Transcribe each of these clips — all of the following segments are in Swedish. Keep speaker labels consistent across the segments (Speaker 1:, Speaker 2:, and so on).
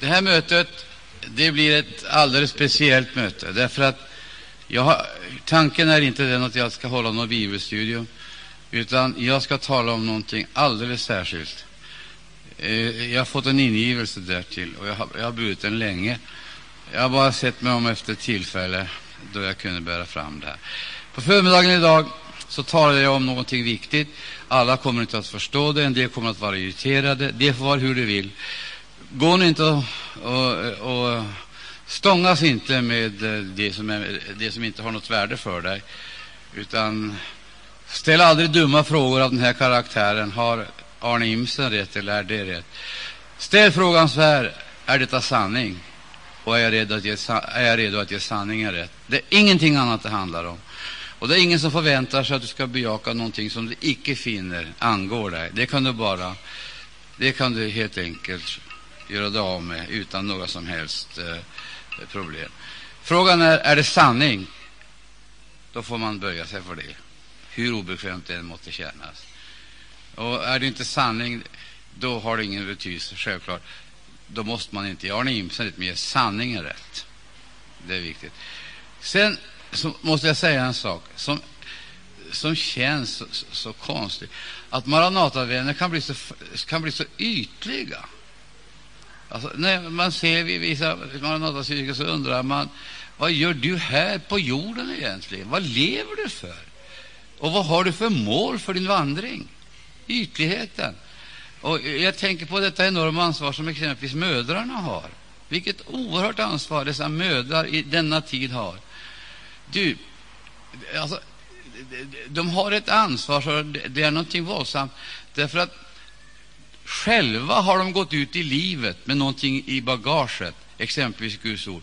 Speaker 1: Det här mötet det blir ett alldeles speciellt möte. Därför att jag har, tanken är inte den att jag ska hålla något bibelstudium, utan jag ska tala om någonting alldeles särskilt. Eh, jag har fått en ingivelse därtill, och jag har, jag har burit den länge. Jag har bara sett mig om efter tillfälle då jag kunde bära fram det här. På förmiddagen idag så talade jag om någonting viktigt. Alla kommer inte att förstå det, en del kommer att vara irriterade. Det får vara hur det vill. Gå nu inte och, och, och stångas inte med eh, det som, är, det som inte har något värde för dig, utan ställ aldrig dumma frågor av den här karaktären. Har Arne Imsen rätt eller är det rätt? Ställ frågan så här, är detta sanning? Och är jag, redo att ge, är jag redo att ge sanningen rätt? Det är ingenting annat det handlar om. Och det är ingen som förväntar sig att du ska bejaka någonting som du icke finner angår dig. Det kan du bara, det kan du helt enkelt göra dig av med utan några som helst eh, problem. Frågan är, är det sanning? Då får man böja sig för det, hur obekvämt det än måste kännas. Och är det inte sanning, då har det ingen betydelse, självklart. Då måste man inte ge Arne Imsen mer sanningen rätt. Det är viktigt. Sen så måste jag säga en sak som, som känns så, så, så konstigt. Att Maranatavänner kan bli så, kan bli så ytliga. Alltså, när man ser vissa Maranatakyrkor så undrar man vad gör du här på jorden egentligen? Vad lever du för? Och vad har du för mål för din vandring? Ytligheten. Och jag tänker på detta enorma ansvar som exempelvis mödrarna har. Vilket oerhört ansvar dessa mödrar i denna tid har. Du, alltså, de har ett ansvar, så det är någonting våldsamt. Därför att själva har de gått ut i livet med någonting i bagaget, exempelvis Guds ord.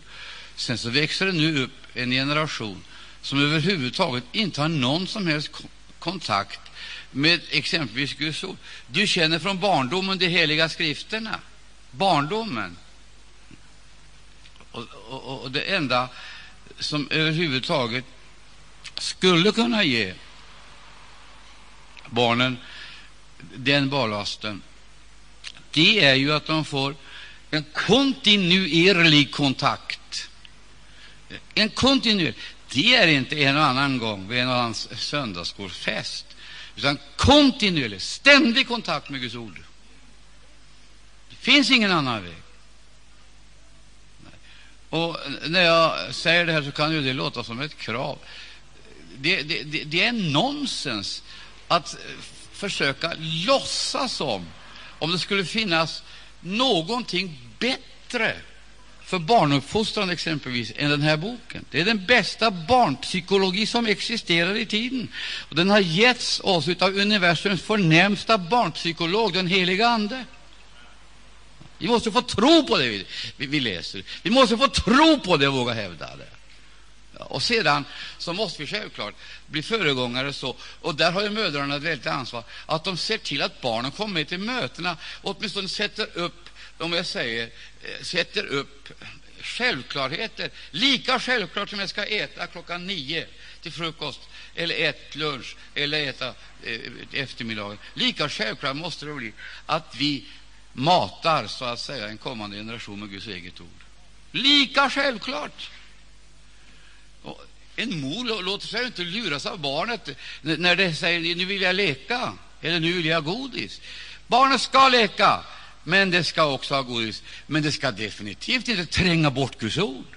Speaker 1: Sen så växer det nu upp en generation som överhuvudtaget inte har någon som helst kontakt med exempelvis Guds ord. Du känner från barndomen de heliga skrifterna. Barndomen. Och, och, och det enda som överhuvudtaget skulle kunna ge barnen den barlasten, det är ju att de får en kontinuerlig kontakt. En kontinuerlig. Det är inte en och annan gång vid en och annan söndagsskolfest, utan kontinuerlig, ständig kontakt med Guds ord. Det finns ingen annan väg. Och När jag säger det här så kan ju det låta som ett krav. Det, det, det, det är nonsens att försöka låtsas som om det skulle finnas någonting bättre för barnuppfostran exempelvis än den här boken. Det är den bästa barnpsykologi som existerar i tiden. Och den har getts oss av universums förnämsta barnpsykolog, den heliga Ande. Vi måste få tro på det vi, vi, vi läser. Vi måste få tro på det och våga hävda det. Och sedan så måste vi självklart bli föregångare. så. Och där har ju mödrarna ett väldigt ansvar, att de ser till att barnen kommer med till mötena och åtminstone sätter upp, om jag säger, eh, sätter upp självklarheter. Lika självklart som jag ska äta klockan nio till frukost, eller äta lunch, eller äta eh, eftermiddagen. Lika självklart måste det bli att vi matar så att säga en kommande generation med Guds eget ord. Lika självklart. En mor låter sig inte luras av barnet när det säger nu vill jag leka eller nu vill jag ha godis. Barnet ska leka, men det ska också ha godis. Men det ska definitivt inte tränga bort Guds ord.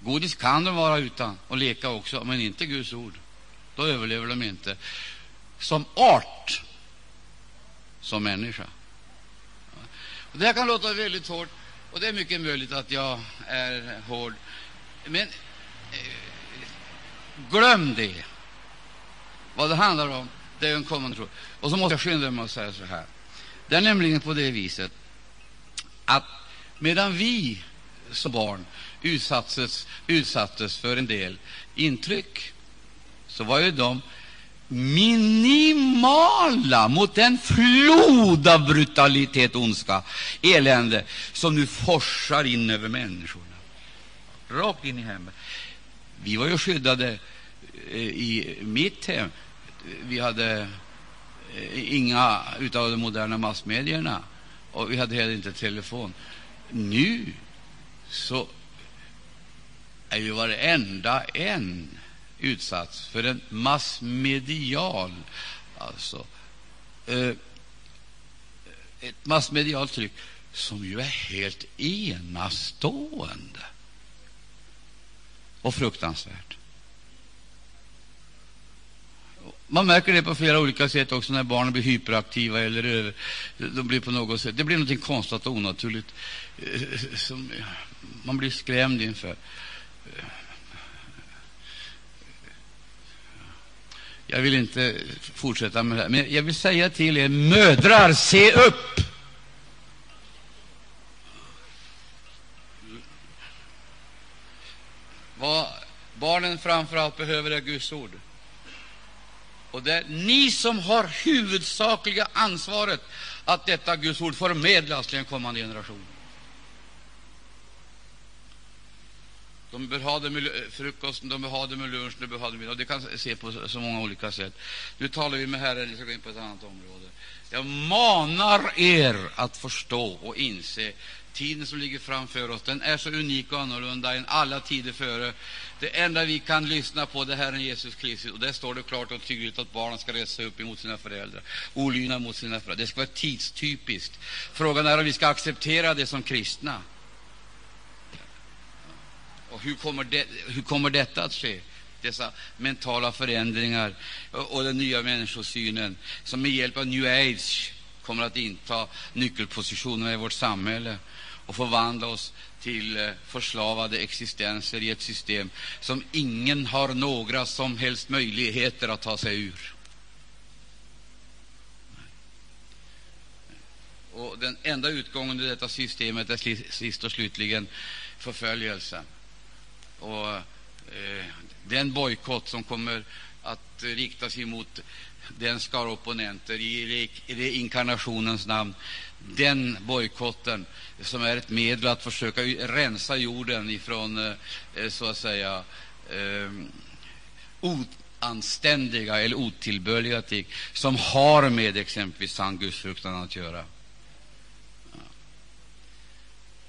Speaker 1: Godis kan de vara utan och leka också, men inte Guds ord. Då överlever de inte som art, som människa. Det här kan låta väldigt hårt, och det är mycket möjligt att jag är hård. Men glöm det. Vad det handlar om, det är en kommande tro. Och så måste jag skynda mig att säga så här. Det är nämligen på det viset att medan vi som barn utsattes, utsattes för en del intryck, så var ju de minimala mot den flod av brutalitet, ondska, elände som nu forsar in över människorna, rakt in i hemmet. Vi var ju skyddade eh, i mitt hem. Vi hade eh, inga av de moderna massmedierna. och vi hade heller inte telefon. Nu så är ju varenda en utsatt för en massmedial, alltså eh, ett massmedialt tryck som ju är helt enastående och fruktansvärt. Man märker det på flera olika sätt också när barnen blir hyperaktiva eller över, de blir på något sätt. Det blir något konstigt och onaturligt eh, som man blir skrämd inför. Jag vill inte fortsätta med det här, men jag vill säga till er mödrar, se upp! Vad barnen framför allt behöver är Guds ord. Och det är ni som har huvudsakliga ansvaret att detta Guds ord förmedlas till en kommande generation. De bör ha det med frukosten, de bör ha det med lunchen, de bör ha det med och Det kan se på så många olika sätt. Nu talar vi med Herren, vi ska gå in på ett annat område. Jag manar er att förstå och inse tiden som ligger framför oss. Den är så unik och annorlunda än alla tider före. Det enda vi kan lyssna på det är Herren Jesus Kristus. Och där står det klart och tydligt att barnen ska resa upp emot sina föräldrar, olydnad mot sina föräldrar. Det ska vara tidstypiskt. Frågan är om vi ska acceptera det som kristna. Och hur kommer, det, hur kommer detta att ske? Dessa mentala förändringar och, den nya människosynen som med hjälp av new age kommer att inta nyckelpositionerna i vårt samhälle och förvandla oss till eh, förslavade existenser i ett system som ingen har några som helst möjligheter att ta sig ur. Och Den enda utgången ur detta systemet är sist och slutligen förföljelsen. Och eh, den bojkott som kommer att riktas emot den skar opponenter i reinkarnationens namn, den bojkotten som är ett medel att försöka rensa jorden ifrån eh, så att säga ehm, oanständiga eller otillbörliga ting som har med exempelvis sann gudsfruktan att göra.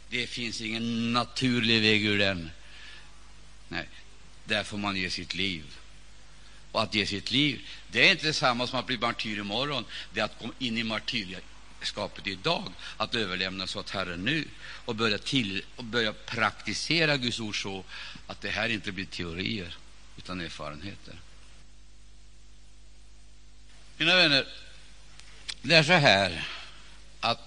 Speaker 1: Det finns ingen naturlig väg ur den. Nej, där får man ge sitt liv. Och att ge sitt liv, det är inte detsamma som att bli martyr imorgon. Det är att komma in i martyrskapet idag, att överlämna sig åt Herren nu och börja, till, och börja praktisera Guds ord så att det här inte blir teorier, utan erfarenheter. Mina vänner, det är så här att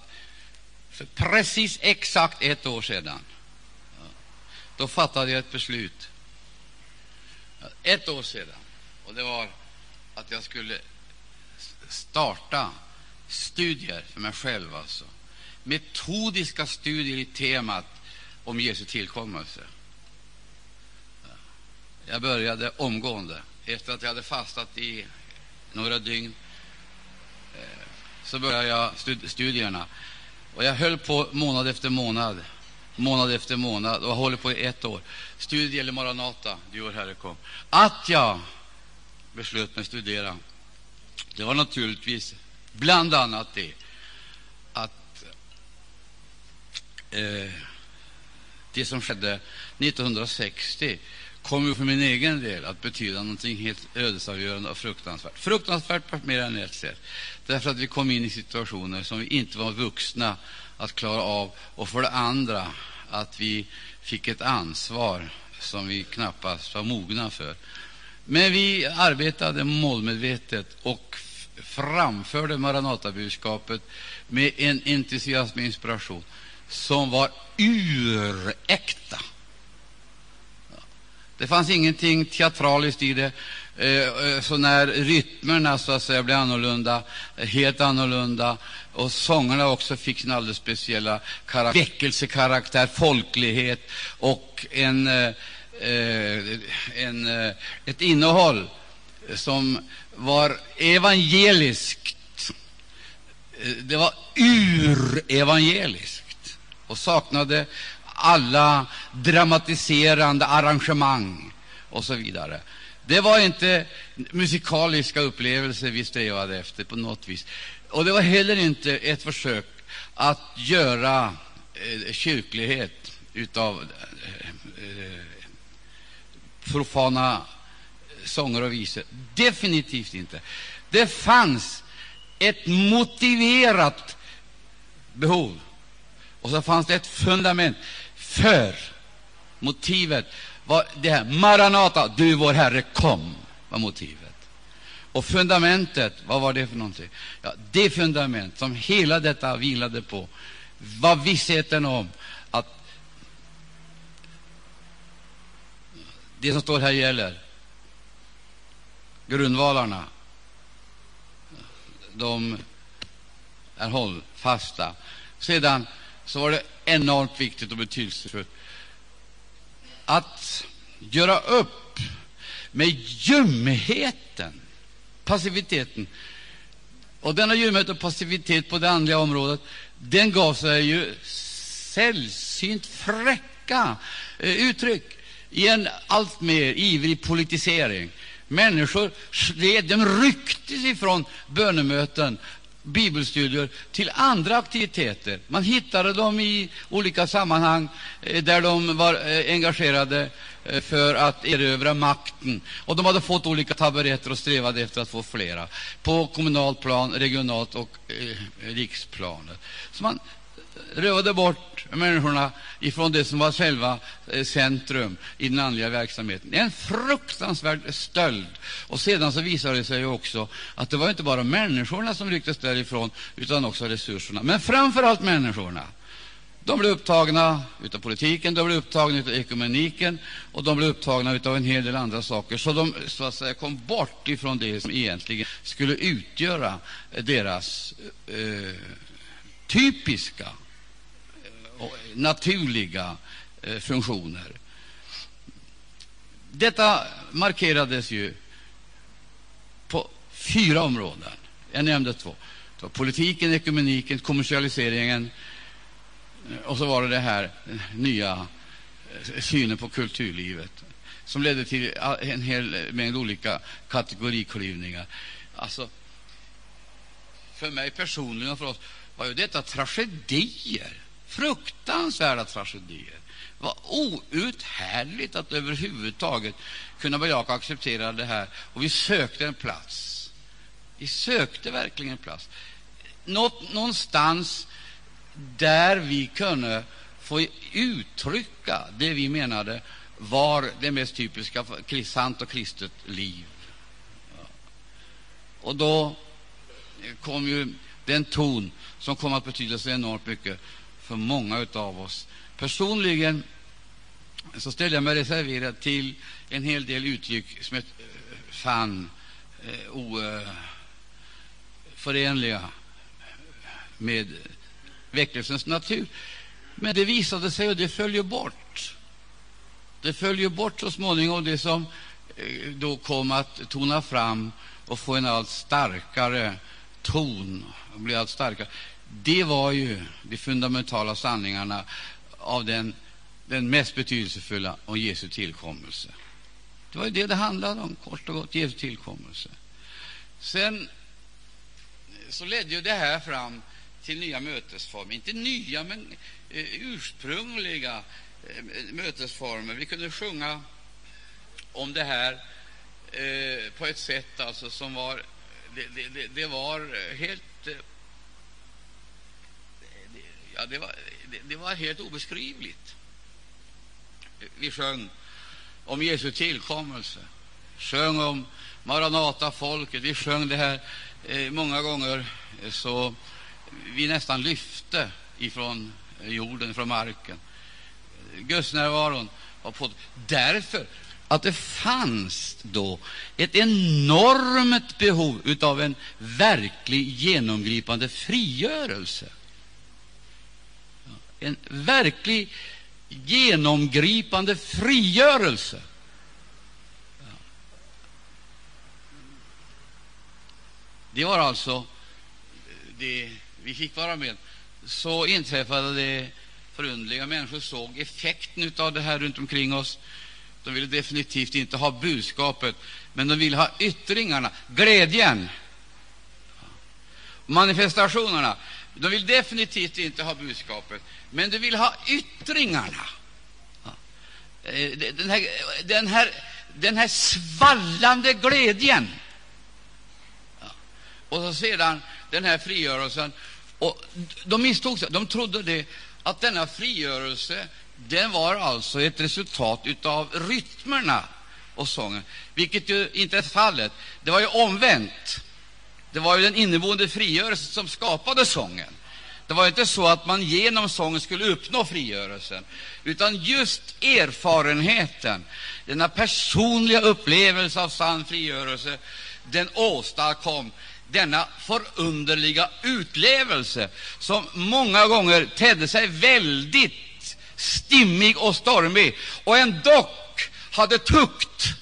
Speaker 1: för precis exakt ett år sedan då fattade jag ett beslut. Ett år sedan och det var att jag skulle starta studier för mig själv, alltså. metodiska studier i temat om Jesu tillkommelse. Jag började omgående. Efter att jag hade fastat i några dygn eh, så började jag studierna. Och jag höll på månad efter månad, månad efter månad, och jag håller på i ett år. Studier gäller Maranata, du vår Herre kom. Att jag beslöt mig studera, det var naturligtvis bland annat det att eh, det som skedde 1960 kommer för min egen del att betyda någonting helt ödesavgörande och fruktansvärt. Fruktansvärt på mer än ett sätt, därför att vi kom in i situationer som vi inte var vuxna att klara av, och för det andra att vi fick ett ansvar som vi knappast var mogna för. Men vi arbetade målmedvetet och framförde Maranatabudskapet med en entusiasm och inspiration som var uräkta. Det fanns ingenting teatraliskt i det. Eh, eh, så när rytmerna så att säga blev annorlunda, helt annorlunda och sångerna också fick sin alldeles speciella väckelsekaraktär, folklighet och en Eh, Eh, en, eh, ett innehåll som var evangeliskt. Eh, det var urevangeliskt och saknade alla dramatiserande arrangemang och så vidare. Det var inte musikaliska upplevelser vi strävade efter på något vis. Och det var heller inte ett försök att göra eh, kyrklighet utav eh, profana eh, sånger och visor. Definitivt inte. Det fanns ett motiverat behov, och så fanns det ett fundament för motivet. Var det här, Maranata, du vår Herre, kom, var motivet. Och fundamentet, vad var det för någonting? Ja, det fundament som hela detta vilade på var vissheten om att det som står här gäller. Grundvalarna, de är hållfasta. Sedan så var det enormt viktigt och betydelsefullt att göra upp med ljumheten passiviteten. Och denna ljumhet och passivitet på det andliga området den gav sig ju sällsynt fräcka eh, uttryck i en alltmer ivrig politisering. Människor de rycktes ifrån bönemöten, bibelstudier till andra aktiviteter. Man hittade dem i olika sammanhang eh, där de var eh, engagerade eh, för att erövra makten. Och de hade fått olika taburetter och strävade efter att få flera på kommunalt plan, regionalt och eh, riksplanet. Så man rövade bort människorna ifrån det som var själva eh, centrum i den andliga verksamheten. En fruktansvärd stöld. Och sedan så visade det sig också att det var inte bara människorna som rycktes därifrån, utan också resurserna. Men framför allt människorna. De blev upptagna av politiken, de blev upptagna av ekumeniken och de blev upptagna av en hel del andra saker. Så de så att säga, kom bort ifrån det som egentligen skulle utgöra deras eh, typiska naturliga eh, funktioner. Detta markerades ju på fyra områden. Jag nämnde två. Politiken, ekumeniken, kommersialiseringen eh, och så var det det här nya eh, synen på kulturlivet som ledde till en hel mängd olika kategoriklyvningar. Alltså, för mig personligen och för oss var ju detta tragedier, fruktansvärda tragedier. Det var outhärdligt att överhuvudtaget kunna bejaka och acceptera det här. Och vi sökte en plats. Vi sökte verkligen en plats. Något, någonstans där vi kunde få uttrycka det vi menade var det mest typiska för sant och kristet liv. Och då kom ju den ton som kom att betyda så enormt mycket för många av oss. Personligen så ställde jag mig reserverad till en hel del uttryck som jag fann eh, oförenliga eh, med väckelsens natur. Men det visade sig, och det följer bort. Det följer bort så småningom det som eh, då kom att tona fram och få en allt starkare ton. Och bli allt starkare. Det var ju de fundamentala sanningarna av den, den mest betydelsefulla om Jesu tillkommelse. Det var ju det det handlade om, kort och gott, Jesu tillkommelse. Sen så ledde ju det här fram till nya mötesformer. Inte nya, men eh, ursprungliga eh, mötesformer. Vi kunde sjunga om det här eh, på ett sätt alltså, som var det, det, det var helt eh, ja, det, var, det, det var helt obeskrivligt. Vi sjöng om Jesu tillkommelse, sjöng om Maranata-folket. Vi sjöng det här eh, många gånger eh, så vi nästan lyfte ifrån eh, jorden, från marken. Eh, gudsnärvaron var på därför att det fanns då ett enormt behov av en verklig genomgripande frigörelse. En verklig genomgripande frigörelse. Det var alltså det vi fick vara med, så inträffade det förundliga. Människor såg effekten av det här runt omkring oss. De ville definitivt inte ha budskapet, men de ville ha yttringarna, glädjen, manifestationerna. De vill definitivt inte ha budskapet, men de vill ha yttringarna. Eh, den här, den här, den här svallande glädjen. Och så sedan den här frigörelsen. Och de misstog sig. De trodde det, att denna frigörelse den var alltså ett resultat av rytmerna och sången, vilket ju inte är fallet. Det var ju omvänt. Det var ju den inneboende frigörelsen som skapade sången. Det var inte så att man genom sången skulle uppnå frigörelsen, utan just erfarenheten, denna personliga upplevelse av sann frigörelse, den åstadkom denna förunderliga utlevelse som många gånger tedde sig väldigt stimmig och stormig och ändå hade tukt.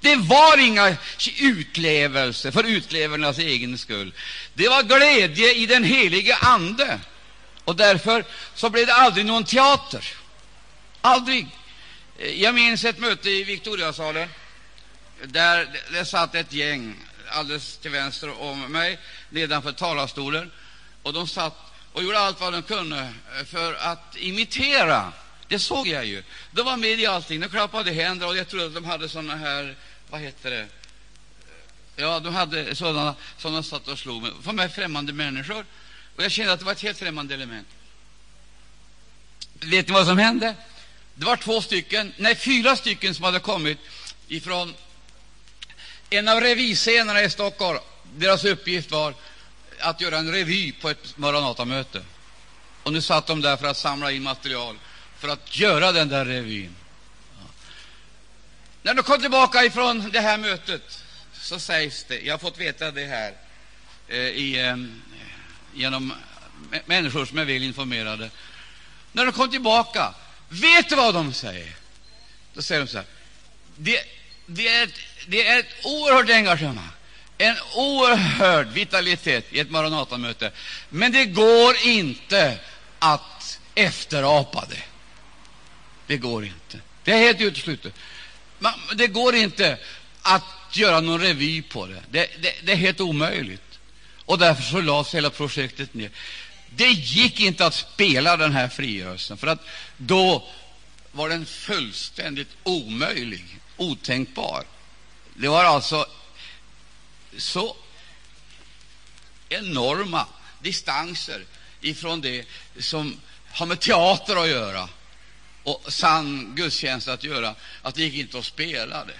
Speaker 1: Det var inga utlevelser för utlevernas egen skull. Det var glädje i den helige Ande. Och därför så blev det aldrig någon teater. Aldrig. Eh, jag minns ett möte i Victoriasalen där det satt ett gäng alldeles till vänster om mig nedanför talarstolen. Och de satt och gjorde allt vad de kunde eh, för att imitera. Det såg jag ju. De var med i allting. De klappade händer och jag trodde att de hade sådana här, vad heter det? Ja, de hade sådana som de satt och slog med. För mig främmande människor. Och jag kände att det var ett helt främmande element. Vet ni vad som hände? Det var två stycken, nej, fyra stycken som hade kommit ifrån en av revyscenerna i Stockholm. Deras uppgift var att göra en revy på ett Maranatamöte. Och nu satt de där för att samla in material för att göra den där revyn. Ja. När de kom tillbaka ifrån det här mötet så sägs det, jag har fått veta det här eh, i, eh, genom människor som är väl informerade. När de kom tillbaka, vet du vad de säger? Då säger de så här. Det, det, är, ett, det är ett oerhört engagemang, en oerhörd vitalitet i ett Maranatamöte. Men det går inte att efterapa det. Det går inte. Det är helt uteslutet. Det går inte att göra någon revy på det. Det, det, det är helt omöjligt. Och därför så lades hela projektet ner. Det gick inte att spela den här frigörelsen, för att då var den fullständigt omöjlig, otänkbar. Det var alltså så enorma distanser ifrån det som har med teater att göra och sann gudstjänst att göra, att det gick inte att spela det.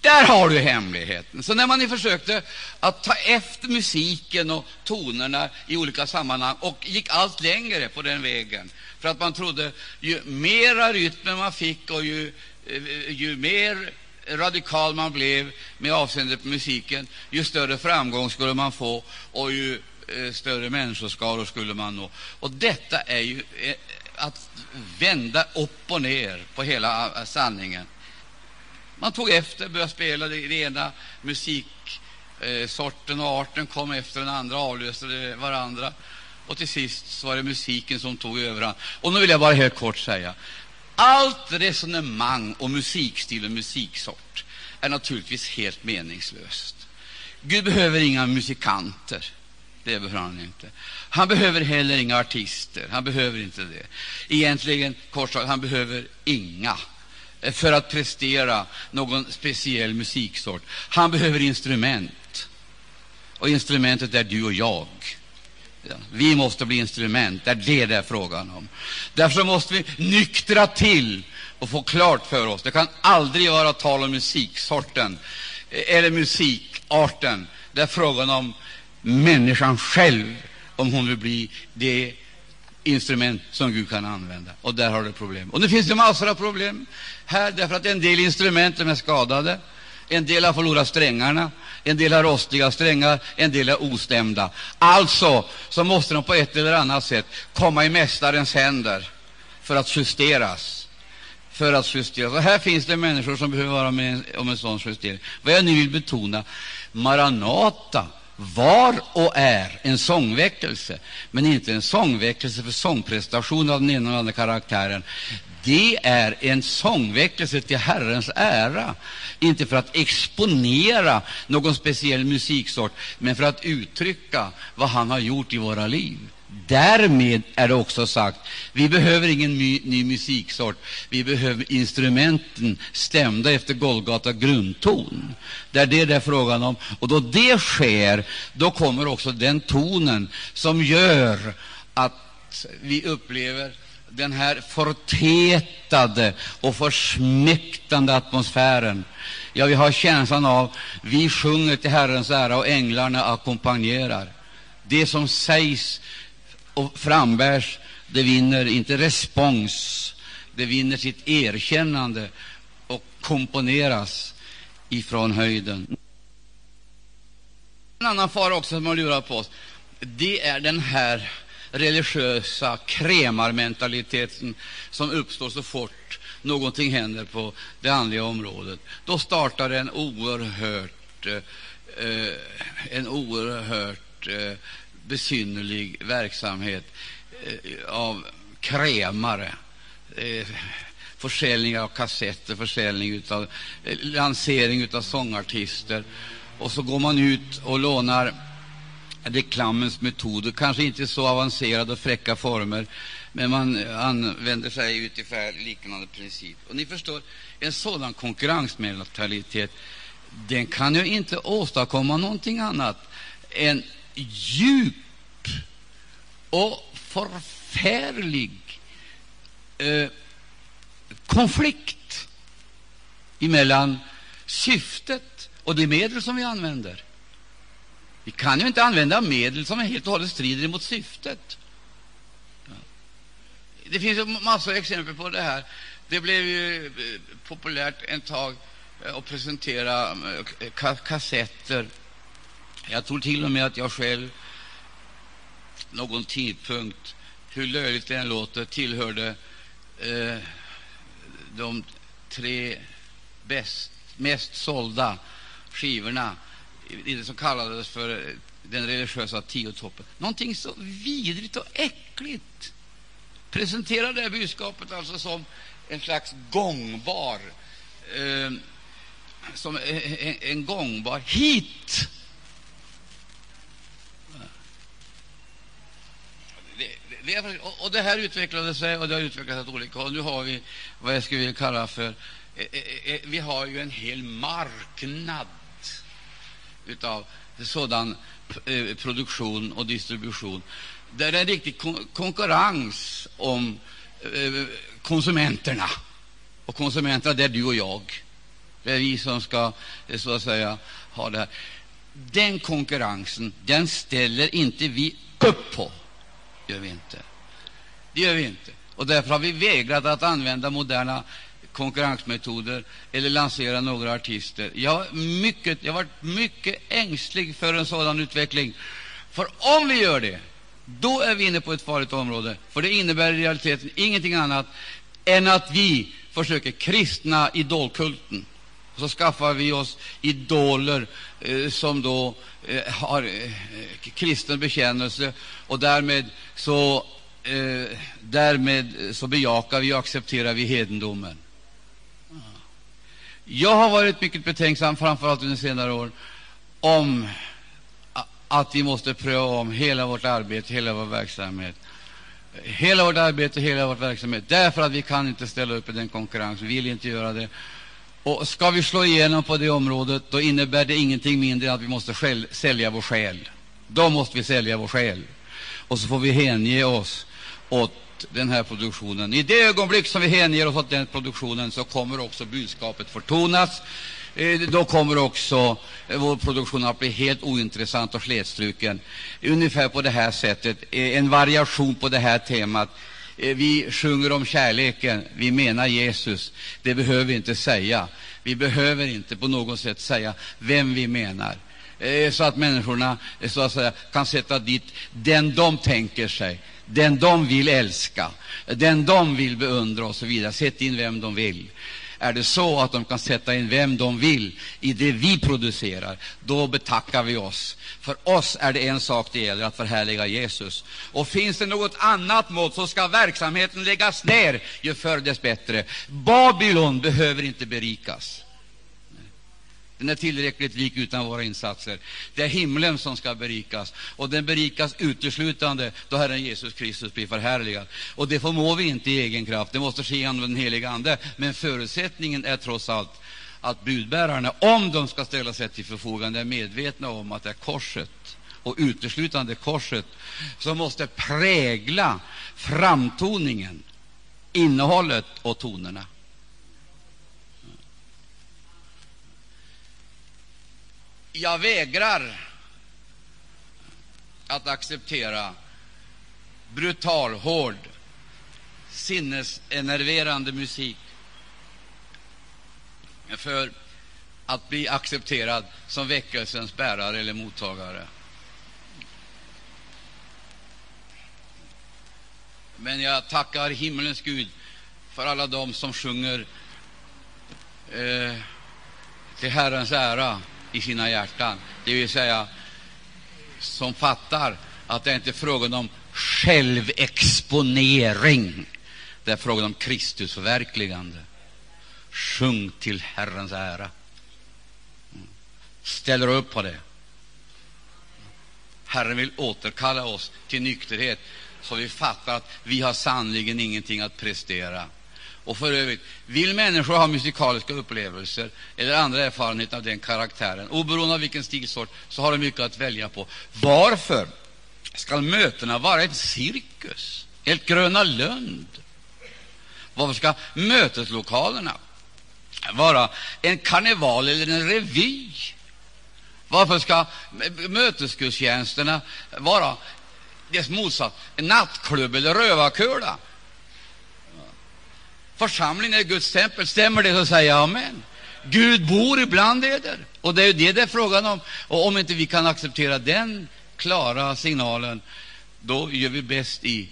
Speaker 1: Där har du hemligheten. Så när man försökte att ta efter musiken och tonerna i olika sammanhang och gick allt längre på den vägen, för att man trodde ju mera rytmer man fick och ju, eh, ju mer radikal man blev med avseende på musiken, ju större framgång skulle man få och ju eh, större människoskaror skulle man nå. Och detta är ju eh, att vända upp och ner på hela eh, sanningen. Man tog efter, började spela Den ena musiksorten eh, och arten kom efter den andra, avlöste varandra. Och till sist så var det musiken som tog över. Och nu vill jag bara helt kort säga, allt resonemang om musikstil och musiksort är naturligtvis helt meningslöst. Gud behöver inga musikanter. Det behöver han inte. Han behöver heller inga artister. Han behöver inte det. Egentligen, kort sagt, han behöver inga för att prestera någon speciell musiksort. Han behöver instrument. Och instrumentet är du och jag. Vi måste bli instrument. Det är det det är frågan om. Därför måste vi nyktra till och få klart för oss. Det kan aldrig vara tal om musiksorten eller musikarten. Det är frågan om människan själv, om hon vill bli det instrument som Gud kan använda. Och där har du problem. Och nu finns det massor av problem här, därför att en del instrument är skadade. En del har förlorat strängarna, en del har rostiga strängar, en del är ostämda. Alltså så måste de på ett eller annat sätt komma i Mästarens händer för att justeras. För att justeras. Och här finns det människor som behöver vara med om en sån justering. Vad jag nu vill betona, Maranata var och är en sångväckelse, men inte en sångväckelse för sångprestation av den ena eller andra karaktären. det är en sångväckelse till Herrens ära. Inte för att exponera någon speciell musiksort, men för att uttrycka vad han har gjort i våra liv. Därmed är det också sagt vi behöver ingen my, ny musiksort. Vi behöver instrumenten stämda efter Golgata grundton. Det är det det är frågan om. Och då det sker, då kommer också den tonen som gör att vi upplever den här förtätade och försmäktande atmosfären. Ja, vi har känslan av vi sjunger till Herrens ära och änglarna ackompanjerar. Det som sägs och frambärs, det vinner inte respons, det vinner sitt erkännande och komponeras ifrån höjden. En annan fara också som har lurat på oss, det är den här religiösa krämarmentaliteten som uppstår så fort någonting händer på det andliga området. Då startar en oerhört, eh, eh en oerhört eh, besynnerlig verksamhet eh, av krämare. Eh, försäljning av kassetter, försäljning av eh, lansering av sångartister. Och så går man ut och lånar reklamens metoder, kanske inte så avancerade och fräcka former, men man använder sig utifrån liknande princip. Och ni förstår, en sådan konkurrensmentalitet den kan ju inte åstadkomma någonting annat än djup och förfärlig eh, konflikt mellan syftet och de medel som vi använder. Vi kan ju inte använda medel som helt och hållet strider mot syftet. Det finns massor av exempel på det här. Det blev ju eh, populärt en tag eh, att presentera eh, kassetter. Jag tror till och med att jag själv någon tidpunkt, hur löjligt det än låter, tillhörde eh, de tre bäst, mest sålda skivorna i det som kallades för eh, den religiösa tiotoppen. Någonting så vidrigt och äckligt. Presentera det här budskapet alltså som en slags gångbar eh, som en, en gångbar hit det, och det här utvecklade sig och det har utvecklats åt olika håll. Nu har vi vad jag skulle vilja kalla för eh, eh, eh, eh vi har ju en hel marknad av sådan eh, produktion och distribution där det är en riktig konkurrens om konsumenterna. Och konsumenterna, det är du och jag. Det är vi som ska så att säga ha det här. Den konkurrensen den ställer inte vi upp på gör vi inte. Det gör vi inte. Och därför har vi vägrat att använda moderna konkurrensmetoder eller lansera några artister. Jag, mycket, jag har varit mycket ängslig för en sådan utveckling. För om vi gör det, då är vi inne på ett farligt område. För det innebär i realiteten ingenting annat än att vi försöker kristna idolkulten. Så skaffar vi oss idoler Eh, som då eh, har eh, kristen bekännelse och därmed så, därmed så bejakar vi och accepterar vi hedendomen. Jag har varit mycket betänksam, framför allt under senare år, om att vi måste pröva om hela vårt arbete, hela vår verksamhet. Hela vårt arbete, hela vår verksamhet, därför att vi kan inte ställa upp i den konkurrensen, vi vill inte göra det. Och ska vi slå igenom på det området, då innebär det ingenting mindre än att vi måste själv, sälja vår själ. Då måste vi sälja vår själ. Och så får vi hänge oss åt den här produktionen. I det ögonblick som vi hänger oss åt den produktionen så kommer också budskapet förtonas. Eh, då kommer också eh, vår produktion att bli helt ointressant och slätstruken. Ungefär på det här sättet, eh, en variation på det här temat. Eh, vi sjunger om kärleken, vi menar Jesus. Det behöver vi inte säga. Vi behöver inte på något sätt säga vem vi menar, eh, så att människorna eh, så att säga, kan sätta dit den de tänker sig, den de vill älska, den de vill beundra och så vidare. Sätt in vem de vill är det så att de kan sätta in vem de vill i det vi producerar, då betackar vi oss. För oss är det en sak det gäller, att förhärliga Jesus. Och finns det något annat mått så ska verksamheten läggas ner, ju förr dess bättre. Babylon behöver inte berikas. Den är tillräckligt lik utan våra insatser. Det är himlen som ska berikas, och den berikas uteslutande då Herren Jesus Kristus blir förhärligad. Och det förmår vi inte i egen kraft, det måste ske genom den heliga Ande. Men förutsättningen är trots allt att budbärarna, om de ska ställa sig till förfogande, är medvetna om att det är korset och uteslutande korset som måste prägla framtoningen, innehållet och tonerna. Jag vägrar att acceptera brutal, hård, sinnesenerverande musik för att bli accepterad som väckelsens bärare eller mottagare. Men jag tackar himmelens Gud för alla dem som sjunger eh, till Herrens ära i sina hjärtan, det vill säga som fattar att det inte är frågan om självexponering, det är frågan om Kristusförverkligande. Sjung till Herrens ära. Ställer upp på det. Herren vill återkalla oss till nykterhet, så vi fattar att vi har sannerligen ingenting att prestera. Och för övrigt, vill människor ha musikaliska upplevelser eller andra erfarenheter av den karaktären, oberoende av vilken stilsort, så har de mycket att välja på. Varför ska mötena vara en cirkus, ett Gröna Lund? Varför ska möteslokalerna vara en karneval eller en revy? Varför ska mötesgudstjänsterna vara dess motsats, en nattklubb eller rövarkula? Församlingen är Guds tempel. Stämmer det, så säger jag amen. Gud bor ibland eder, och det är det det är frågan om. Och om inte vi kan acceptera den klara signalen, då gör vi bäst i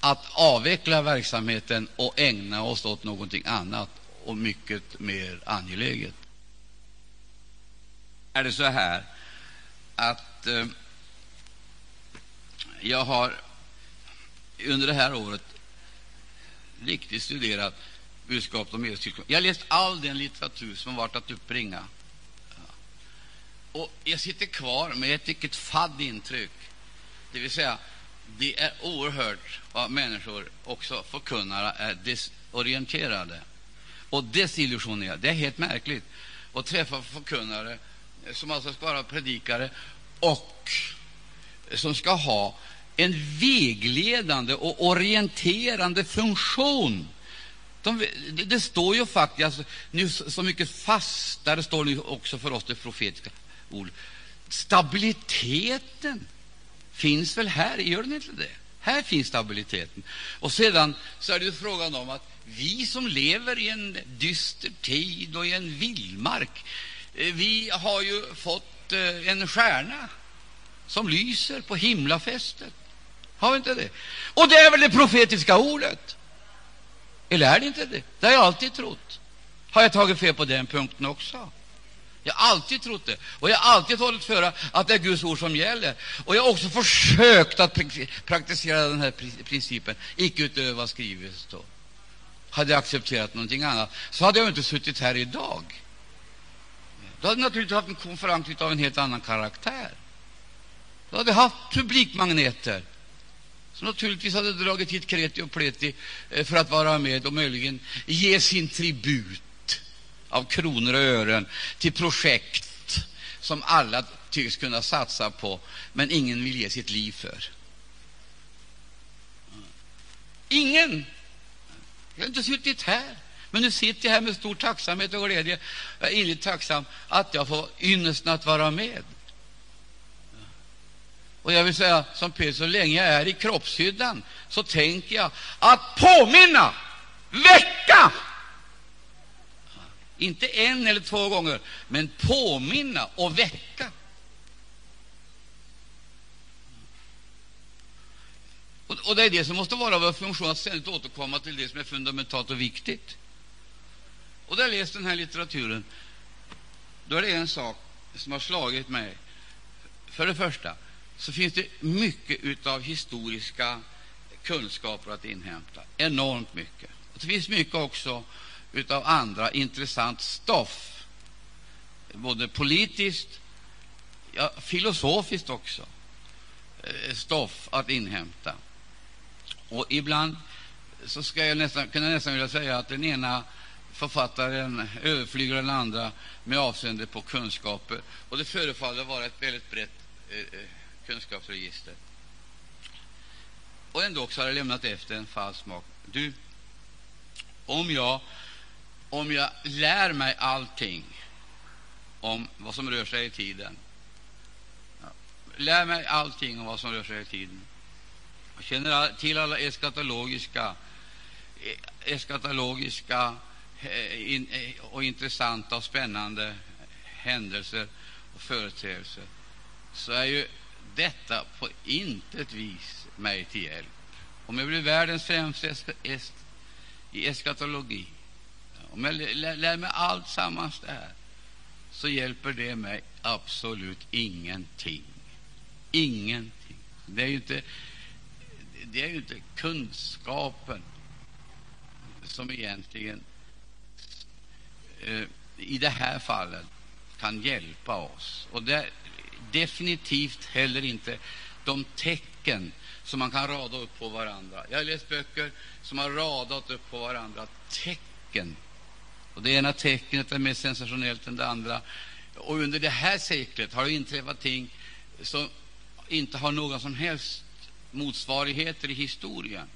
Speaker 1: att avveckla verksamheten och ägna oss åt någonting annat och mycket mer angeläget. Är det så här att eh, jag har under det här året riktigt studerat budskapet om Jesus Jag har läst all den litteratur som varit att uppbringa. Och jag sitter kvar med ett riktigt fadd intryck. Det vill säga, det är oerhört vad människor, också förkunnare, är desorienterade och desillusionerade. Det är helt märkligt att träffa förkunnare som alltså ska vara predikare och som ska ha en vägledande och orienterande funktion. De, det, det, står ju faktiskt alltså, nu så mycket fastare står nu också för oss det profetiska ordet. Stabiliteten finns väl här, gör den inte det? Här finns stabiliteten. Och sedan så är det frågan om att vi som lever i en dyster tid och i en vildmark, eh, vi har ju fått eh, en stjärna som lyser på himlafästet. Har vi inte det? Och det är väl det profetiska ordet? Eller är det inte det? Det har jag alltid trott. Har jag tagit fel på den punkten också? Jag har alltid trott det, och jag har alltid hållit för att det är Guds ord som gäller. Och jag har också försökt att praktisera den här principen, icke utöver vad skrivet står. Hade jag accepterat någonting annat, så hade jag inte suttit här idag. Då hade jag naturligtvis haft en konferens av en helt annan karaktär. Då hade jag haft publikmagneter som naturligtvis hade dragit hit kreti och pleti eh, för att vara med och möjligen ge sin tribut av kronor och ören till projekt som alla tycks kunna satsa på, men ingen vill ge sitt liv för. Ingen! Jag har inte suttit här, men nu sitter jag här med stor tacksamhet och glädje. Jag är innerligt tacksam att jag får ynnesten att vara med. Och jag vill säga som Peter, så länge jag är i kroppshyddan så tänker jag att påminna, väcka. Inte en eller två gånger, men påminna och väcka. Och, det är det som måste vara vår funktion, att ständigt återkomma till det som är fundamentalt och viktigt. Och när jag läst den här litteraturen, då är det en sak som har slagit mig. För det första så finns det mycket av historiska kunskaper att inhämta. Enormt mycket. Och det finns mycket också av andra intressant stoff, både politiskt, ja, filosofiskt också, eh, stoff att inhämta. Och ibland så ska jag nästan, kunna nästan vilja säga att den ena författaren överflyger den andra med avseende på kunskaper. Och det förefaller vara ett väldigt brett eh, eh kunskapsregister. Och ändå har det lämnat efter en falsk smak. Du, om jag, om jag lär mig allting om vad som rör sig i tiden, lär mig allting om vad som rör sig i tiden, jag känner till alla eskatologiska, eh, eskatologiska eh, eh, och intressanta och spännande händelser och företeelser, så är ju detta på intet vis mig till hjälp. Om jag blir världens främste i eskatologi, om jag lär mig allt sammans där, så hjälper det mig absolut ingenting. Ingenting. Det är ju inte, det är ju inte kunskapen som egentligen eh, i det här fallet kan hjälpa oss. Och där, definitivt heller inte de tecken som man kan rada upp på varandra. Jag har läst böcker som har radat upp på varandra tecken. Och Det ena tecknet är mer sensationellt än det andra. Och under det här seklet har det inträffat ting som inte har några som helst motsvarigheter i historien.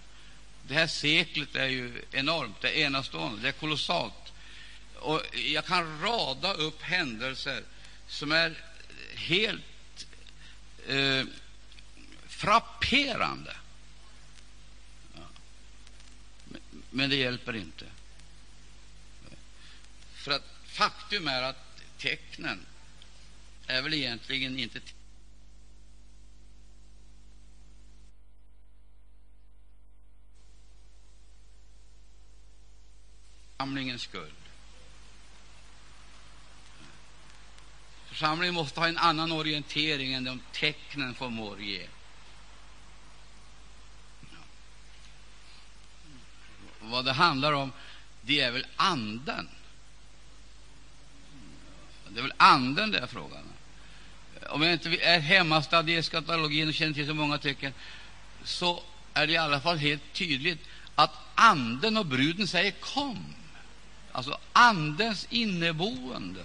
Speaker 1: Det här seklet är ju enormt, det är enastående, det är kolossalt. Och jag kan rada upp händelser som är helt eh, frapperande. Ja. Men, men, det hjälper inte. För att faktum är att tecknen är väl egentligen inte samlingens skull. Församlingen måste ha en annan orientering än de tecknen förmår ge. Vad det handlar om, det är väl anden. Det är väl anden det är frågan om. jag inte är hemmastadd i eskatologin och känner till så många tecken, så är det i alla fall helt tydligt att anden och bruden säger kom. Alltså andens inneboende.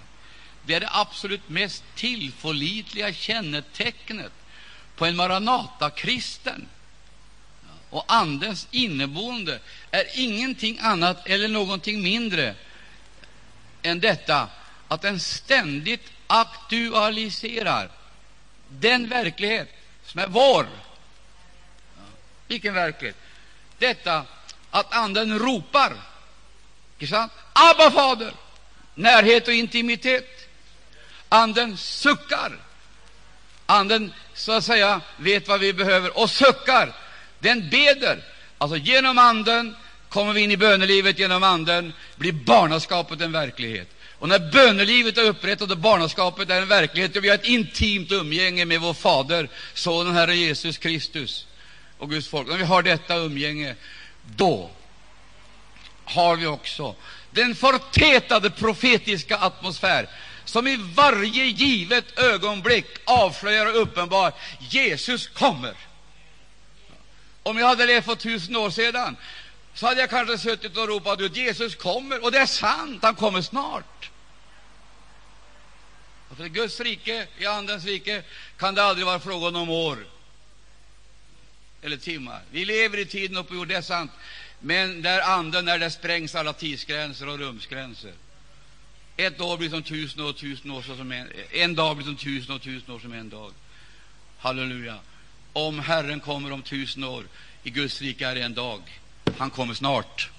Speaker 1: Det är det absolut mest tillförlitliga kännetecknet på en Maranata-kristen. Och Andens inneboende är ingenting annat eller någonting mindre än detta att den ständigt aktualiserar den verklighet som är vår. Vilken verklighet? Detta att Anden ropar. Abba, Fader! Närhet och intimitet. Anden suckar. Anden så att säga vet vad vi behöver och suckar. Den beder. Alltså genom Anden kommer vi in i bönelivet, genom Anden blir barnaskapet en verklighet. Och när bönelivet är upprättat och barnaskapet är en verklighet och vi har ett intimt umgänge med vår Fader, Sonen Herre Jesus Kristus och Guds folk, när vi har detta umgänge, då har vi också den förtätade profetiska atmosfär som i varje givet ögonblick avslöjar och uppenbar Jesus kommer. Om jag hade levt för tusen år sedan så hade jag kanske suttit och ropat ut Jesus kommer, och det är sant, han kommer snart. Och för Guds rike, i Andens rike, kan det aldrig vara frågan om år eller timmar. Vi lever i tiden uppe på jorden, det är sant, men där Anden är, där sprängs alla tidsgränser och rumsgränser. Ett år blir som tusen år, tusen år som en, en dag blir som tusen år, tusen år som en dag. Halleluja. Om Herren kommer om tusen år, i Guds rike är det en dag. Han kommer snart.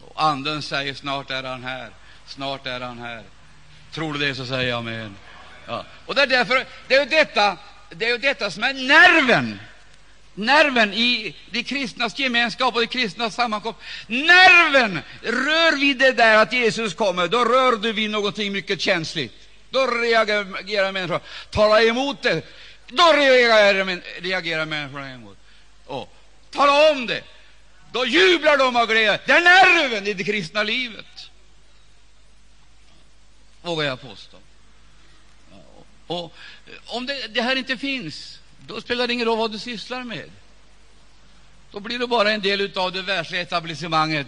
Speaker 1: Och Anden säger snart är han här, snart är han här. Tror du det, så säger jag amen. Ja. Och det är därför, det är ju detta, det är ju detta som är nerven nerven i de kristnas gemenskap och de kristnas sammankomst. Nerven! Rör vid det där att Jesus kommer, då rör du vid någonting mycket känsligt. Då reagerar människor. Tala emot det, då reagerar, reagerar emot. Och tala om det, då jublar de av glädje. Det är nerven i det kristna livet, vågar jag påstå. Och om det, det här inte finns, då spelar det ingen roll vad du sysslar med. Då blir du bara en del av det världsliga etablissemanget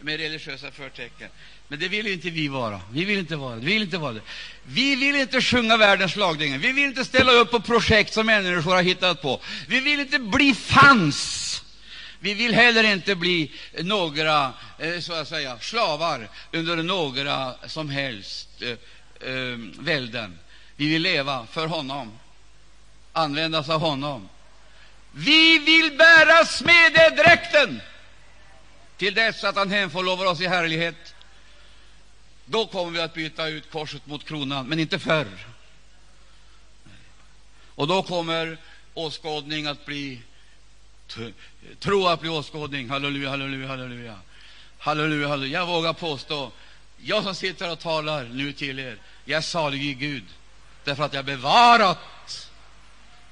Speaker 1: med religiösa förtecken. Men det vill inte vi vara. Vi vill inte vara det. Vi vill inte, vara det. Vi vill inte sjunga världens slagdänga. Vi vill inte ställa upp på projekt som människor har hittat på. Vi vill inte bli fans. Vi vill heller inte bli några eh, så att säga, slavar under några som helst eh, eh, välden. Vi vill leva för honom, användas av honom. Vi vill bära smededräkten till dess att han hemförlovar oss i härlighet. Då kommer vi att byta ut korset mot kronan, men inte förr. Och då kommer åskådning att bli tro att bli åskådning. Halleluja, halleluja, halleluja. Halleluja, halleluja. Jag vågar påstå, jag som sitter och talar nu till er, jag är salig i Gud, därför att jag bevarat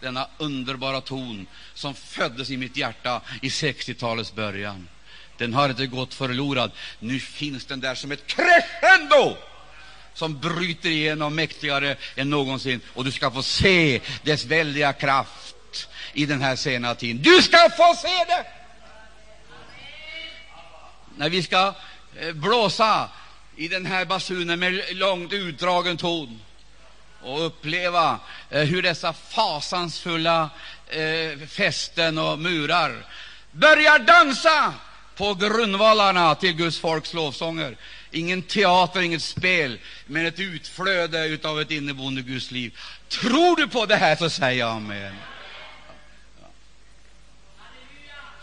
Speaker 1: denna underbara ton som föddes i mitt hjärta i 60-talets början. Den har inte gått förlorad. Nu finns den där som ett crescendo som bryter igenom mäktigare än någonsin, och du ska få se dess väldiga kraft i den här sena tiden. Du ska få se det! När vi ska eh, blåsa i den här basunen med långt utdragen ton och uppleva eh, hur dessa fasansfulla eh, fästen och murar börjar dansa på grundvalarna till Guds folks lovsånger. Ingen teater, inget spel, men ett utflöde av ett inneboende Guds liv. Tror du på det här, så säg amen.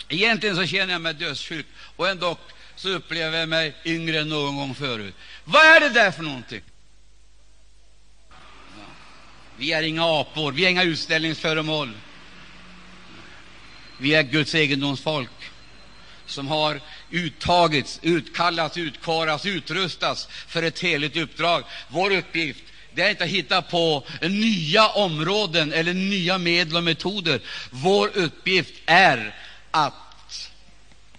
Speaker 1: Egentligen så känner jag mig dödssjuk, och ändå så upplever jag mig yngre än någon gång förut. Vad är det där för någonting? Vi är inga apor, vi är inga utställningsföremål. Vi är Guds egendomsfolk som har uttagits, utkallats, utkarats, utrustats för ett heligt uppdrag. Vår uppgift det är inte att hitta på nya områden eller nya medel och metoder. Vår uppgift är att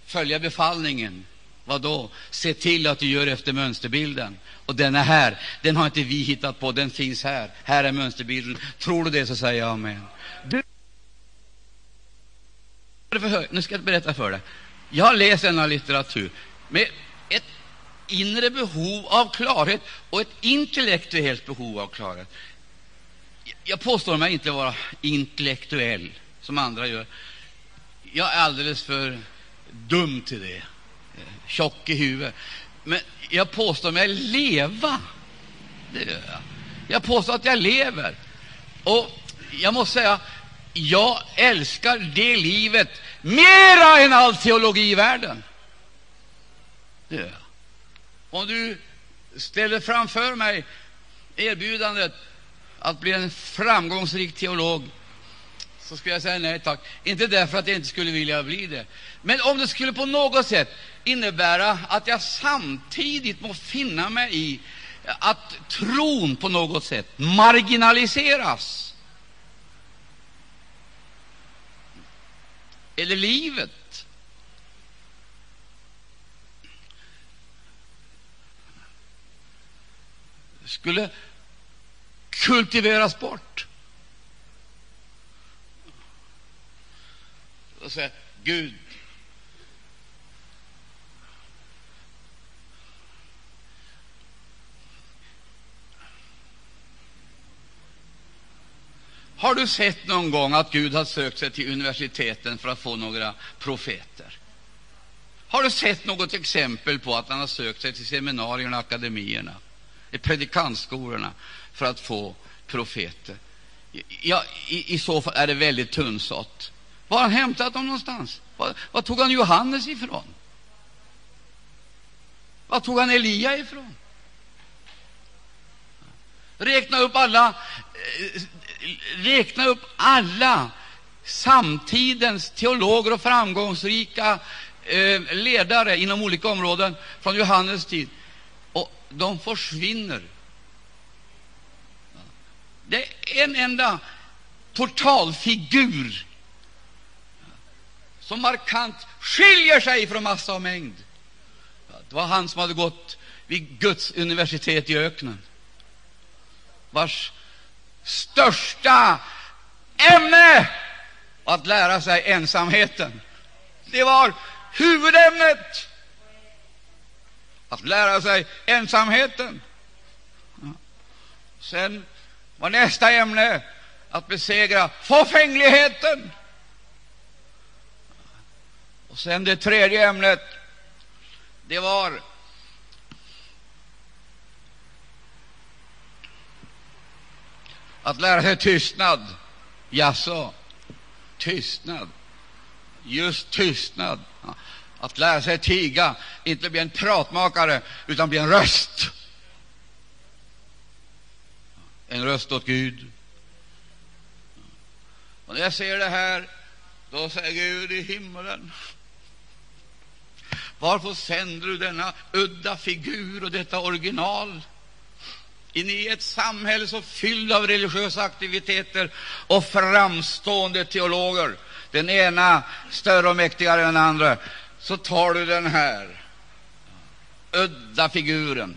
Speaker 1: följa befallningen. Vad då? Se till att du gör efter mönsterbilden. Och den är här. Den har inte vi hittat på, den finns här. Här är mönsterbilden. Tror du det, så säger jag amen. Du... Nu ska jag berätta för dig. Jag har läst denna litteratur med ett inre behov av klarhet och ett intellektuellt behov av klarhet. Jag påstår mig inte vara intellektuell, som andra gör. Jag är alldeles för dum till det, tjock i huvudet. Men jag påstår mig leva. Det gör jag. Jag påstår att jag lever. Och jag måste säga, jag älskar det livet mera än all teologi i världen. Det gör jag. Om du ställer framför mig erbjudandet att bli en framgångsrik teolog, så skulle jag säga nej tack. Inte därför att jag inte skulle vilja bli det, men om det skulle på något sätt innebära att jag samtidigt må finna mig i att tron på något sätt marginaliseras eller livet. skulle kultiveras bort. Och säga, Gud, Har du sett någon gång att Gud har sökt sig till universiteten för att få några profeter? Har du sett något exempel på att han har sökt sig till seminarierna och akademierna, i predikantskolorna, för att få profeter? Ja, i, i så fall är det väldigt tunnsått. Var har han hämtat dem någonstans? Var, var tog han Johannes ifrån? Var tog han Elia ifrån? Räkna upp alla eh, räkna upp alla samtidens teologer och framgångsrika eh, ledare inom olika områden från Johannes tid. Och de försvinner. Det är en enda portalfigur som markant skiljer sig från massa och mängd. Det var han som hade gått vid Guds universitet i öknen, vars största ämne var att lära sig ensamheten. Det var huvudämnet. Att lära sig ensamheten. Sen var nästa ämne att besegra fåfängligheten. Och sen det tredje ämnet, det var att lära sig tystnad. Jaså, tystnad. Just tystnad. Att lära sig tiga, inte bli en pratmakare, utan bli en röst. En röst åt Gud. Och när jag ser det här, då säger Gud i himmelen varför sänder du denna udda figur och detta original in i ett samhälle så fyllt av religiösa aktiviteter och framstående teologer, den ena större och mäktigare än den andra, så tar du den här udda figuren.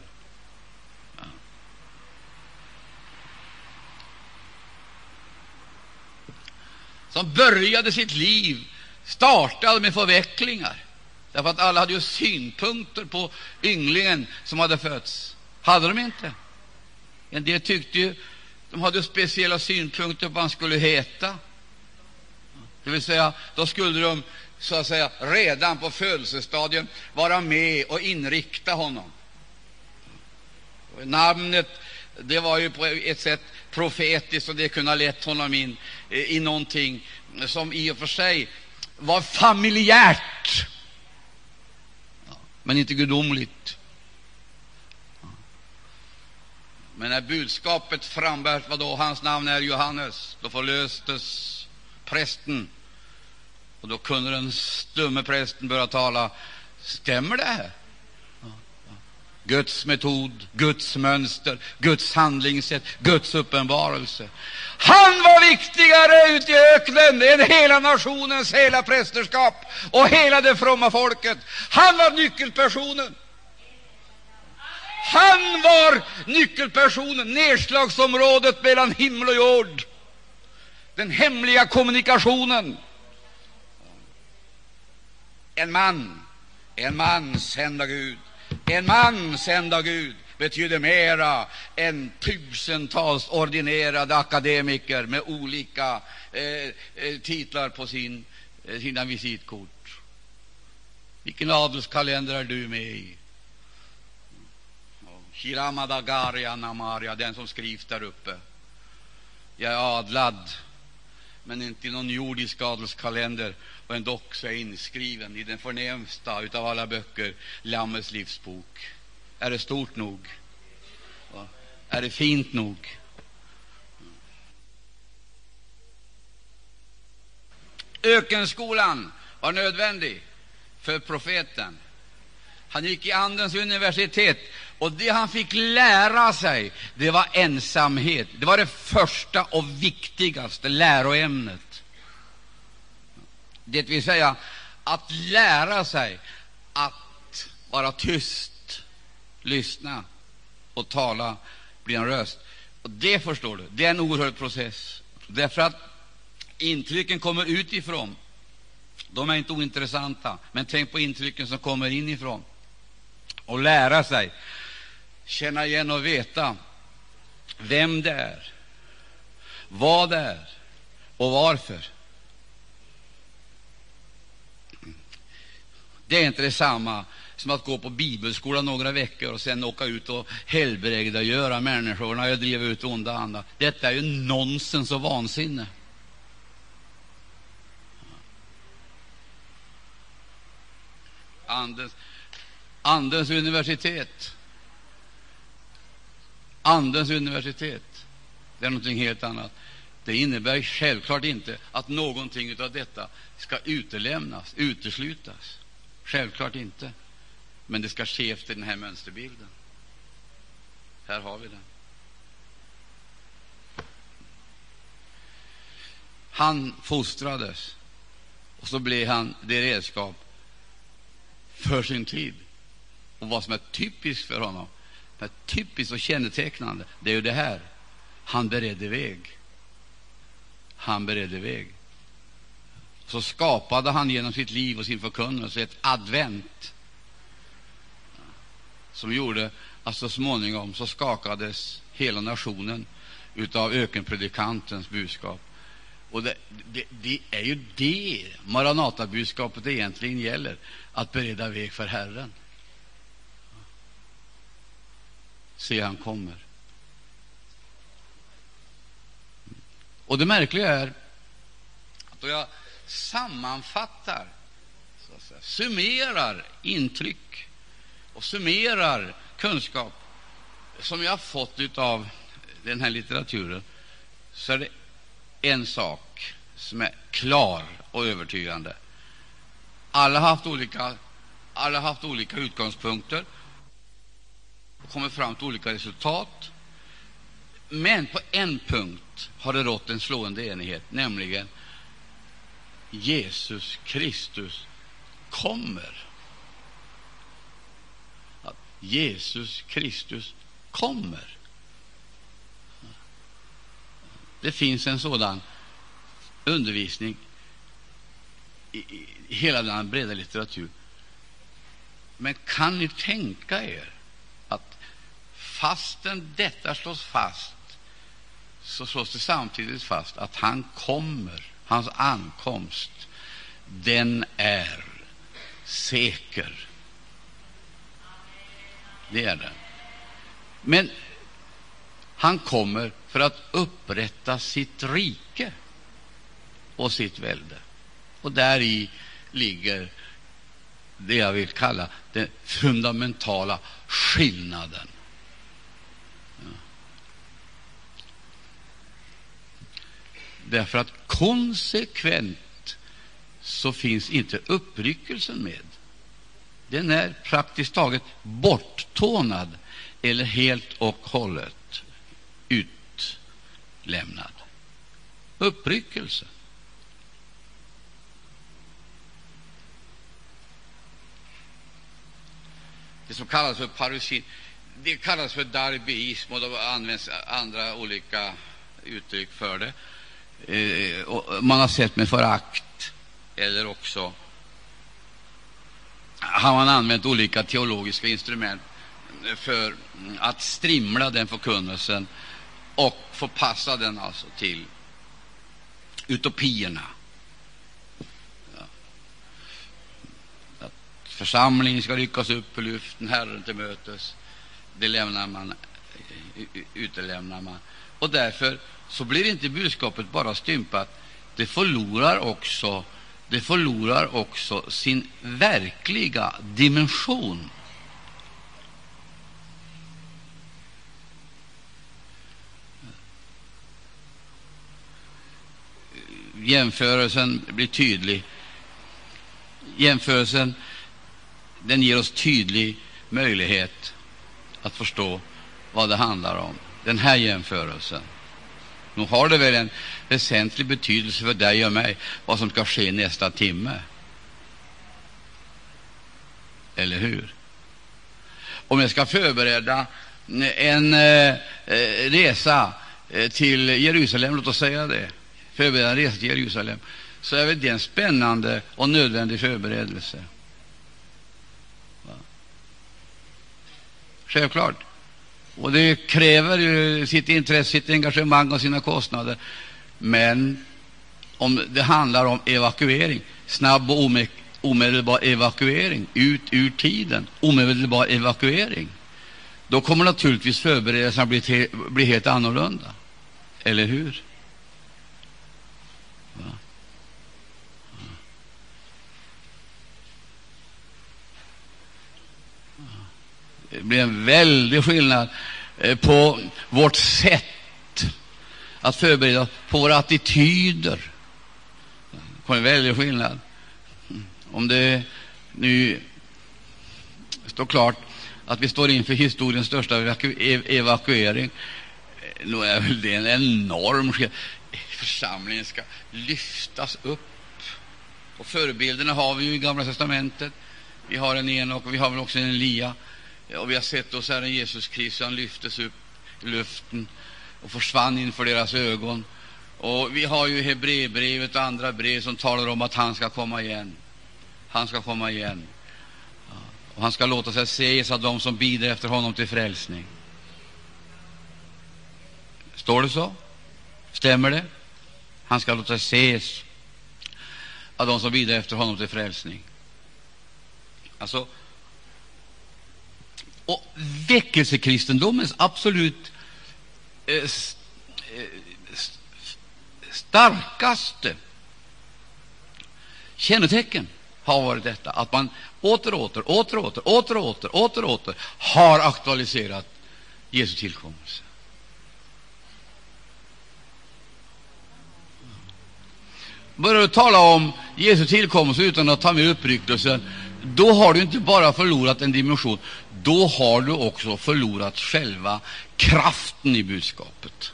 Speaker 1: Som började sitt liv, startade med förvecklingar, därför att alla hade ju synpunkter på ynglingen som hade fötts. Hade de inte? En del tyckte ju de hade speciella synpunkter på vad han skulle heta. Det vill säga, då skulle de så att säga redan på födelsestadiet vara med och inrikta honom. Och namnet det var ju på ett sätt profetiskt, och det kunde ha lett honom in eh, i någonting som i och för sig var familjärt, men inte gudomligt. Men när budskapet frambärs, vad då hans namn är Johannes, då förlöstes prästen. Och då kunde den stumme prästen börja tala. Stämmer det här? Guds metod, Guds mönster, Guds handlingssätt, Guds uppenbarelse. Han var viktigare ute i öknen än hela nationens hela prästerskap och hela det fromma folket. Han var nyckelpersonen. Han var nyckelpersonen, nedslagsområdet mellan himmel och jord, den hemliga kommunikationen. En man, en man sänd av Gud. En man sänd av Gud betyder mera än tusentals ordinerade akademiker med olika eh, eh titlar på sin, eh, sina visitkort. Vilken adelskalender är du med i? Shiramadagaria Namaria, den som skrivs där uppe. Jag är adlad, men inte i någon jordisk adelskalender, och ändå så är inskriven i den förnämsta av alla böcker, Lammets livsbok. Är det stort nog? Är det fint nog? Ökenskolan var nödvändig för profeten. Han gick i Andens universitet, och det han fick lära sig det var ensamhet. Det var det första och viktigaste läroämnet. Det vill säga att lära sig att vara tyst, lyssna och tala, bli en röst. Och Det förstår du, det är en oerhörd process. Därför att intrycken kommer utifrån. De är inte ointressanta, men tänk på intrycken som kommer inifrån och lära sig känna igen och veta vem det är, vad det är och varför. Det är inte detsamma som att gå på bibelskola några veckor och sen åka ut och helbrägdagöra människorna och driva ut onda andar. Detta är ju nonsens och vansinne. Andens, andens universitet. Andens universitet. Det är någonting helt annat. Det innebär självklart inte att någonting av detta ska utelämnas, uteslutas. Självklart inte. Men det ska ske efter den här mönsterbilden. Här har vi den. Han fostrades, och så blev han det redskap för sin tid. Och vad som är typiskt för honom, är typiskt och kännetecknande, det är ju det här. Han beredde väg. Han beredde väg. Så skapade han genom sitt liv och sin förkunnelse ett advent som gjorde att så småningom så skakades hela nationen av ökenpredikantens budskap. Och det, det, det är ju det Maranatabudskapet egentligen gäller, att bereda väg för Herren. Se, han kommer. Och det märkliga är att då jag sammanfattar, så att säga, summerar intryck och summerar kunskap som jag har fått av den här litteraturen, så är det en sak som är klar och övertygande. Alla har haft olika, alla har haft olika utgångspunkter och kommit fram till olika resultat. Men på en punkt har det rått en slående enighet, nämligen Jesus Kristus kommer. Att Jesus Kristus kommer. Det finns en sådan undervisning i, hela den breda litteratur. Men kan ni tänka er fastän detta slås fast så slås det samtidigt fast att han kommer, hans ankomst, den är säker. Det är den. Men han kommer för att upprätta sitt rike och sitt välde. Och där i ligger det jag vill kalla den fundamentala skillnaden. Därför att konsekvent så finns inte uppryckelsen med. Den är praktiskt taget borttonad eller helt och hållet utlämnad. Uppryckelse. Det som kallas för parusin, det kallas för darbiism och det används andra olika uttryck för det. Eh, man har sett med förakt, eller också har man använt olika teologiska instrument för att strimla den förkunnelsen och förpassa den alltså till utopierna. Att församlingen ska ryckas upp i luften, Herren till mötes, det lämnar man, eh, utelämnar man. Och därför så blir inte budskapet bara stympat, det förlorar också, det förlorar också sin verkliga dimension. jämförelsen blir tydlig. Jämförelsen den ger oss tydlig möjlighet att förstå vad det handlar om. Den här jämförelsen. Nu har det väl en väsentlig betydelse för dig och mig vad som ska ske nästa timme. Eller hur? Om jag ska förbereda en eh, eh resa eh, till Jerusalem, låt oss säga det, förbereda en resa till Jerusalem, så är väl det en spännande och nödvändig förberedelse. Självklart. Och det kräver ju sitt intresse, sitt engagemang och sina kostnader. Men om det handlar om evakuering, snabb och omedelbar evakuering, ut ur tiden, omedelbar evakuering, då kommer naturligtvis förberedelserna bli, bli helt annorlunda. Eller hur? Det blir en väldig skillnad eh, på vårt sätt att förbereda på våra attityder. Det kommer en väldig skillnad. Om det nu står klart att vi står inför historiens största evaku evakuering, eh, då är väl det en enorm skillnad. Församlingen ska lyftas upp. Och förebilderna har vi ju i Gamla testamentet. Vi har en Enok och vi har väl också en Elia. Och vi har sett oss Herren Jesus Kristus, han lyftes upp i luften och försvann inför deras ögon. Och vi har ju Hebreerbrevet och andra brev som talar om att han ska komma igen. Han ska komma igen. Och han ska låta sig ses av dem som bider efter honom till frälsning. Står det så? Stämmer det? Han ska låta sig ses av dem som bider efter honom till frälsning. Alltså, och väckelsekristendomens absolut eh, st eh, starkaste kännetecken har varit detta, att man åter, åter, åter, åter, åter, åter, åter, åter har aktualiserat Jesu tillkommelse. Börjar du tala om Jesu tillkommelse utan att ta med uppryckelsen, då har du inte bara förlorat en dimension, då har du också förlorat själva kraften i budskapet.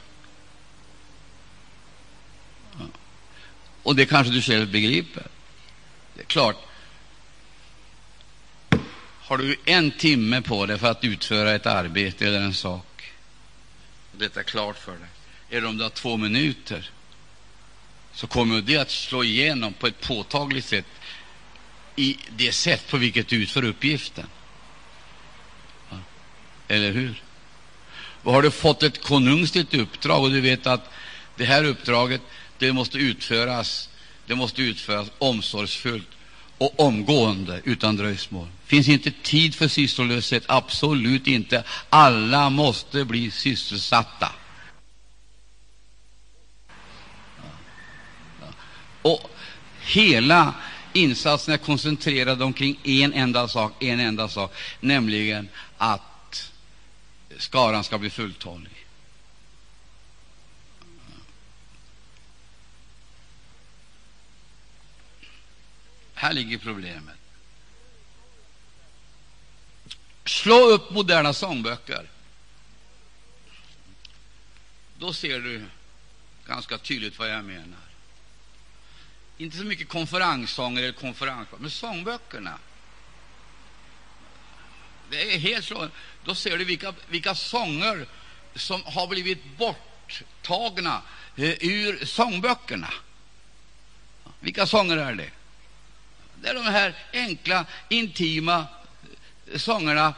Speaker 1: Och det kanske du själv begriper. Det är klart, har du en timme på dig för att utföra ett arbete eller en sak, och detta är klart för dig, eller om du har två minuter, så kommer det att slå igenom på ett påtagligt sätt i det sätt på vilket du utför uppgiften. Eller hur? Och har du fått ett konungsligt uppdrag och du vet att det här uppdraget det måste utföras, det måste utföras omsorgsfullt och omgående utan dröjsmål. finns inte tid för sysslolöshet, absolut inte. Alla måste bli sysselsatta. Och hela insatsen är koncentrerad omkring en enda sak, en enda sak, nämligen att skaran ska bli fulltalig. Här ligger problemet. Slå upp moderna sångböcker. Då ser du ganska tydligt vad jag menar. Inte så mycket konferenssånger eller konferenssånger, men sångböckerna. Det är helt så. Då ser du vilka, vilka sånger som har blivit borttagna eh, ur sångböckerna. Vilka sånger är det? Det är de här enkla, intima eh, sångerna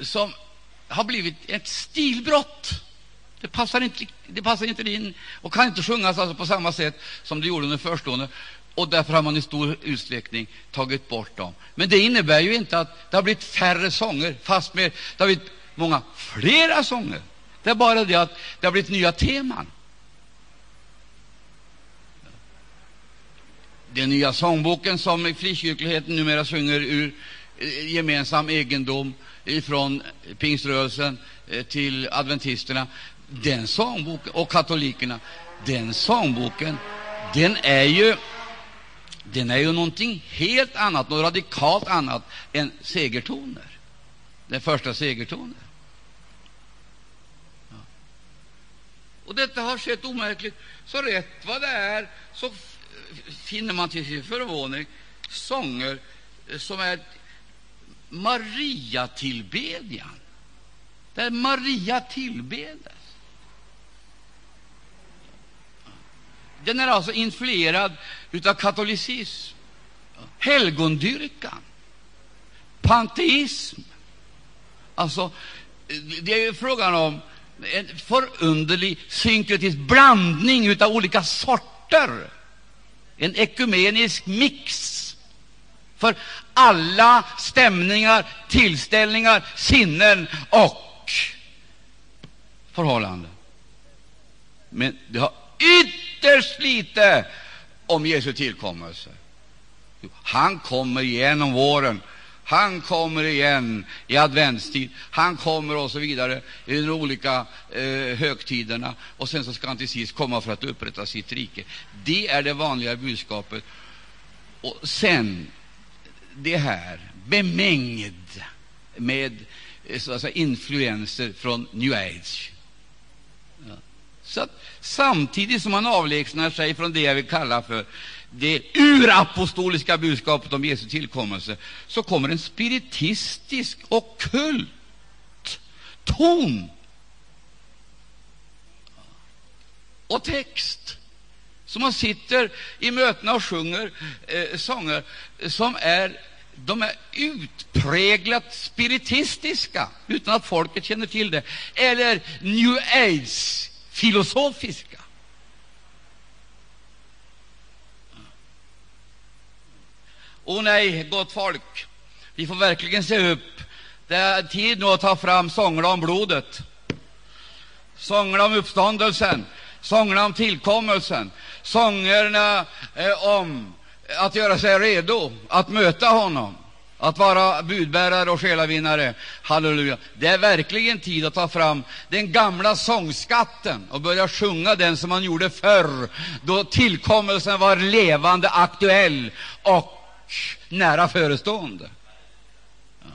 Speaker 1: som har blivit ett stilbrott. Det passar inte, det passar inte in och kan inte sjungas alltså på samma sätt som det gjorde under förstående. Och därför har man i stor utsträckning tagit bort dem. Men det innebär ju inte att det har blivit färre sånger, fast med, det har blivit många flera sånger. Det är bara det att det har blivit nya teman. Den nya sångboken som frikyrkligheten numera sjunger ur eh, gemensam egendom från pingströrelsen eh, till adventisterna, den sångboken och katolikerna, den sångboken, den är ju den är ju någonting helt annat, något radikalt annat än segertoner. Den första segertoner. Ja. Och detta har skett omärkligt. Så rätt vad det är så finner man till sin förvåning sånger som är Maria-tillbedjan, där Maria tillbedes. Den är alltså influerad av katolicism, helgondyrkan, panteism. Alltså, det är frågan om en förunderlig synkretisk blandning av olika sorter en ekumenisk mix för alla stämningar, tillställningar, sinnen och förhållanden. Men det har ytterst lite om Jesu tillkommelse. Han kommer igen om våren Han kommer igen i adventstid. Han kommer och så vidare i de olika eh, högtiderna. Och sen så ska han till sist komma för att upprätta sitt rike. Det är det vanliga budskapet. Och sen det här bemängd med eh, så att säga, influenser från new age. Så att, samtidigt som man avlägsnar sig från det jag vill kalla för det urapostoliska budskapet om Jesu tillkommelse, så kommer en spiritistisk och kult ton och text. Så man sitter i mötena och sjunger eh, sånger som är de är utpräglat spiritistiska utan att folket känner till det, eller new age-filosofiska. oh, nej, gott folk, vi får verkligen se upp. Det är tid nu att ta fram sångerna om blodet, sångerna om uppståndelsen, sångerna om tillkommelsen, sångerna eh, om att göra sig redo att möta honom, att vara budbärare och själavinnare. Halleluja! Det är verkligen tid att ta fram den gamla sångskatten och börja sjunga den som man gjorde förr, då tillkommelsen var levande, aktuell och nära förestående. Ja.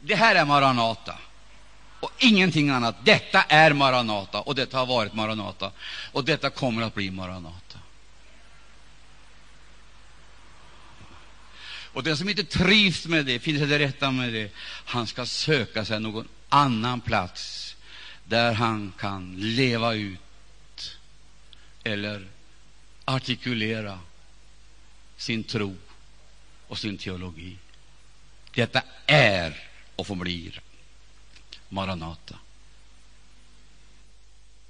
Speaker 1: Det här är Maranata och ingenting annat. Detta är Maranata och detta har varit Maranata och detta kommer att bli Maranata. Och den som inte trivs med det, finner sig det rätta med det, han ska söka sig någon annan plats där han kan leva ut eller artikulera sin tro och sin teologi. Detta är och förblir Maranata.